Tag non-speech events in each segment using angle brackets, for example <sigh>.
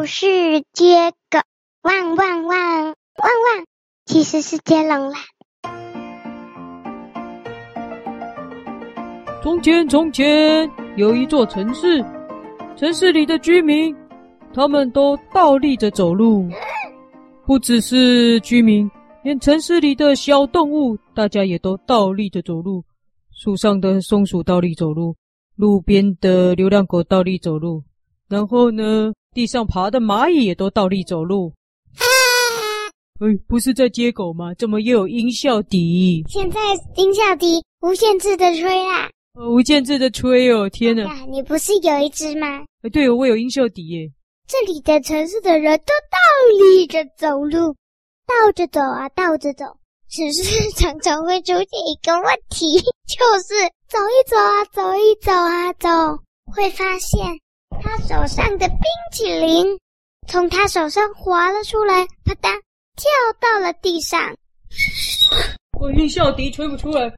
不是接狗，汪汪汪汪汪，其实是接龙啦。从前，从前有一座城市，城市里的居民，他们都倒立着走路。不只是居民，连城市里的小动物，大家也都倒立着走路。树上的松鼠倒立走路，路边的流浪狗倒立走路，然后呢，地上爬的蚂蚁也都倒立走路。<laughs> 哎，不是在接狗吗？怎么又有音效笛？现在音效笛无限制的吹啦！哦，无限制的吹哦！天哪，你不是有一只吗？哎，对哦，我有音效笛耶。这里的城市的人都倒立着走路，倒着走啊，倒着走。只是常常会出现一个问题，<laughs> 就是走一走啊，走一走啊，走，会发现他手上的冰淇淋从他手上滑了出来，啪嗒，跳到了地上。我音效笛吹不出来，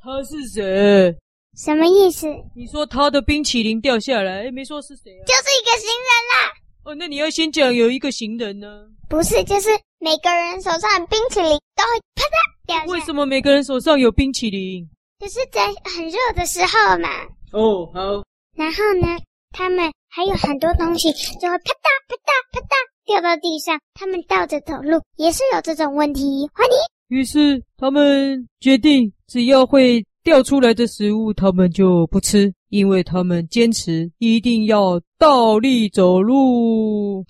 他是谁？什么意思？你说他的冰淇淋掉下来，没说是谁啊？就是一个行人啦。哦，那你要先讲有一个行人呢？不是，就是每个人手上的冰淇淋都会啪嗒掉下来。为什么每个人手上有冰淇淋？就是在很热的时候嘛。哦，好。然后呢，他们还有很多东西就会啪嗒啪嗒啪嗒掉到地上。他们倒着走路也是有这种问题。欢迎。于是他们决定，只要会掉出来的食物，他们就不吃。因为他们坚持一定要倒立走路。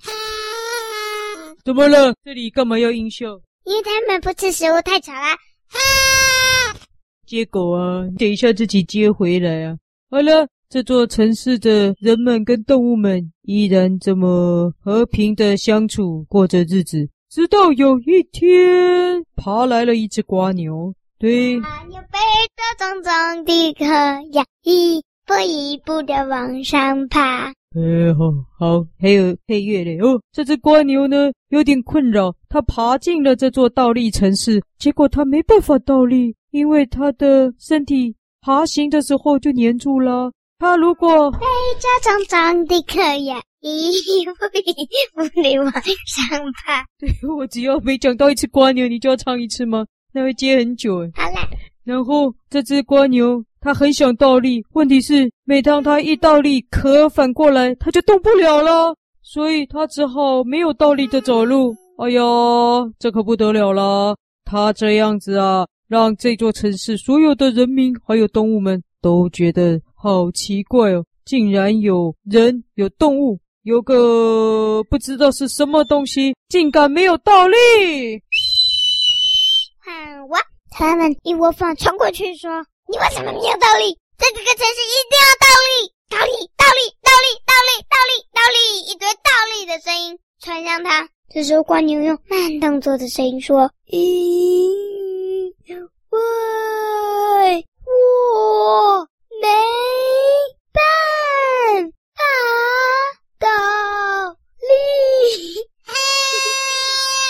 <laughs> 怎么了？这里干嘛要音效？因为他们不吃食物太吵啦。<laughs> 接狗啊，你等一下自己接回来啊。好了，这座城市的人们跟动物们依然这么和平的相处过着日子，直到有一天，爬来了一只瓜牛。对，蜗牛背着重重的壳呀，一。步一步的往上爬。哎，好好，还有配乐嘞哦。这只蜗牛呢，有点困扰。它爬进了这座倒立城市，结果它没办法倒立，因为它的身体爬行的时候就粘住了。它如果被家长长的可呀，一步一步的往上吧。对，我只要每讲到一次瓜牛，你就要唱一次吗？那会接很久。好啦，然后这只瓜牛。它很想倒立，问题是每当它一倒立，壳反过来，它就动不了了，所以它只好没有倒立的走路。哎呀，这可不得了了！它这样子啊，让这座城市所有的人民还有动物们都觉得好奇怪哦，竟然有人有动物，有个不知道是什么东西，竟敢没有倒立！喊哇！他们一窝蜂冲过去说。你为什么没有倒立？在这个城市一定要倒立，倒立，倒立，倒立，倒立，倒立，倒立，一堆倒立的声音传向他。这时候，蜗牛用慢动作的声音说：“因为我没办法倒立。”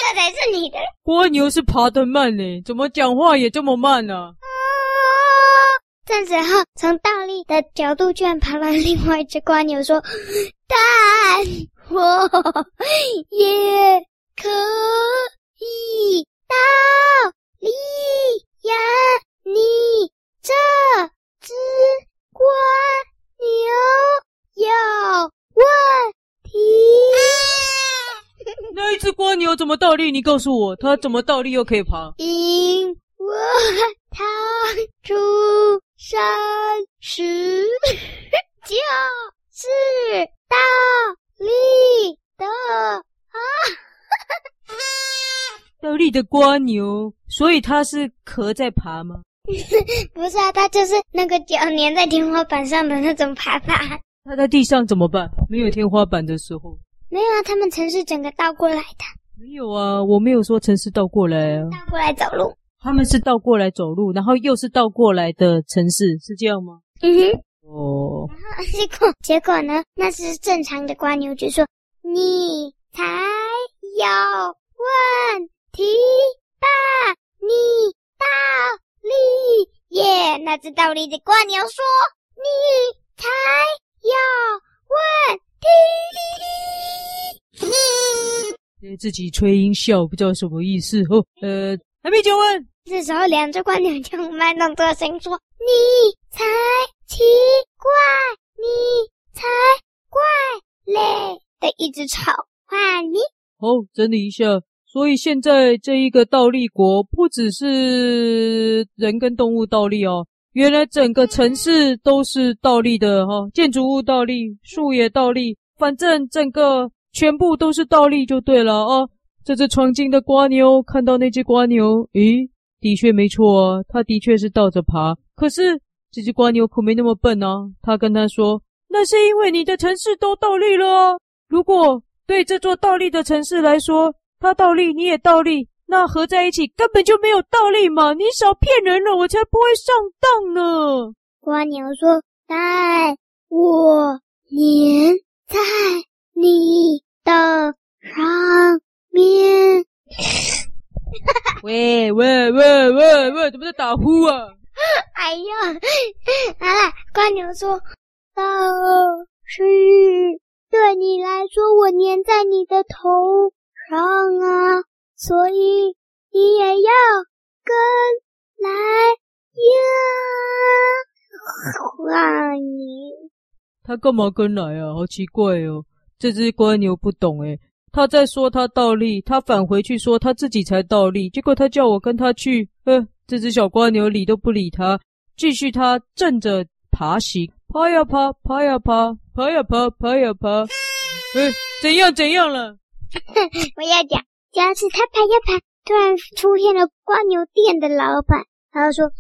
这才是你的。蜗牛是爬得慢呢，怎么讲话也这么慢呢、啊？这时候，从倒立的角度居然爬了另外一只蜗牛，说：“ <gasps> 但我也可以到立呀！你这只蜗牛有问题。”那一只蜗牛怎么倒立？你告诉我，它怎么倒立又可以爬？因为它出。生时就是倒立的啊！<laughs> 倒立的蜗牛，所以它是壳在爬吗？<laughs> 不是啊，它就是那个脚粘在天花板上的那种爬法。它在地上怎么办？没有天花板的时候。没有啊，他们城市整个倒过来的。没有啊，我没有说城市倒过来啊。倒过来走路。他们是倒过来走路，然后又是倒过来的城市，是这样吗？嗯哼。哦。然后结果结果呢？那是正常的瓜牛就说：“你才有问题吧？你倒立耶！”那只倒立的瓜牛说：“你才有问题。”自己吹音效，不知道什么意思哦。呃，还没结婚。这时候，两只蜗牛就慢动作声说：“你才奇怪，你才怪嘞！”的一直吵。换你。好，整理一下。所以现在这一个倒立国，不只是人跟动物倒立哦，原来整个城市都是倒立的哈、哦，建筑物倒立，树也倒立，反正整个全部都是倒立就对了啊。这只闯进的瓜牛看到那只瓜牛，诶，的确没错啊，它的确是倒着爬。可是这只瓜牛可没那么笨啊，他跟他说：“那是因为你的城市都倒立了啊。如果对这座倒立的城市来说，他倒立，你也倒立，那合在一起根本就没有倒立嘛！你少骗人了，我才不会上当呢。瓜牛说：“在我年在你的上面。”喂喂喂喂喂，怎么在打呼啊？哎呀，来了，蜗牛说：“倒是对你来说，我粘在你的头。”上啊，所以你也要跟来呀！欢迎。他干嘛跟来啊？好奇怪哦！这只瓜牛不懂诶，他在说他倒立，他返回去说他自己才倒立，结果他叫我跟他去，呃，这只小瓜牛理都不理他，继续他正着爬行，爬呀爬，爬呀爬，爬呀爬，爬呀爬。呃，怎样怎样了？<laughs> 我要讲，就是他爬呀爬，突然出现了瓜牛店的老板，他就说：“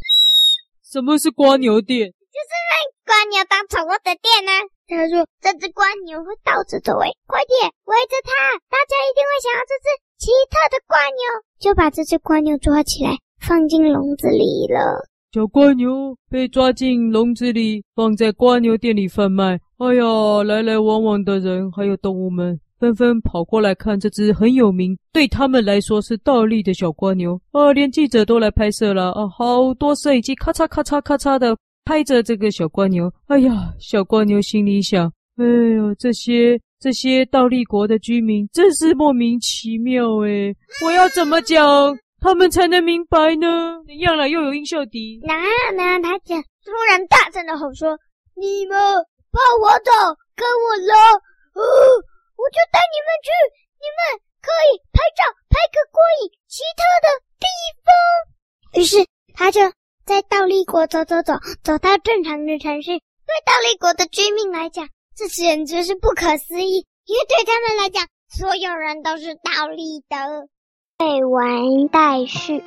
什么是瓜牛店？就是让蜗牛当宠物的店呢、啊。”他说：“这只蜗牛会倒着走，诶，快点围着它，大家一定会想要这只奇特的蜗牛。”就把这只蜗牛抓起来，放进笼子里了。小蜗牛被抓进笼子里，放在蜗牛店里贩卖。哎呀，来来往往的人还有动物们。纷纷跑过来看这只很有名，对他们来说是倒立的小蜗牛啊！连记者都来拍摄了啊！好多摄影机咔嚓咔嚓咔嚓的拍着这个小蜗牛。哎呀，小蜗牛心里想：哎呦，这些这些倒立国的居民真是莫名其妙哎！我要怎么讲他们才能明白呢？怎样了？又有音效笛？哪哪？他讲，突然大声的吼说：“你们怕我走，跟我走！”呃我就带你们去，你们可以拍照，拍个过瘾、奇特的地方。于是他就在倒立国走走走，走到正常的城市。对倒立国的居民来讲，这简直是不可思议，因为对他们来讲，所有人都是倒立的。未完待续。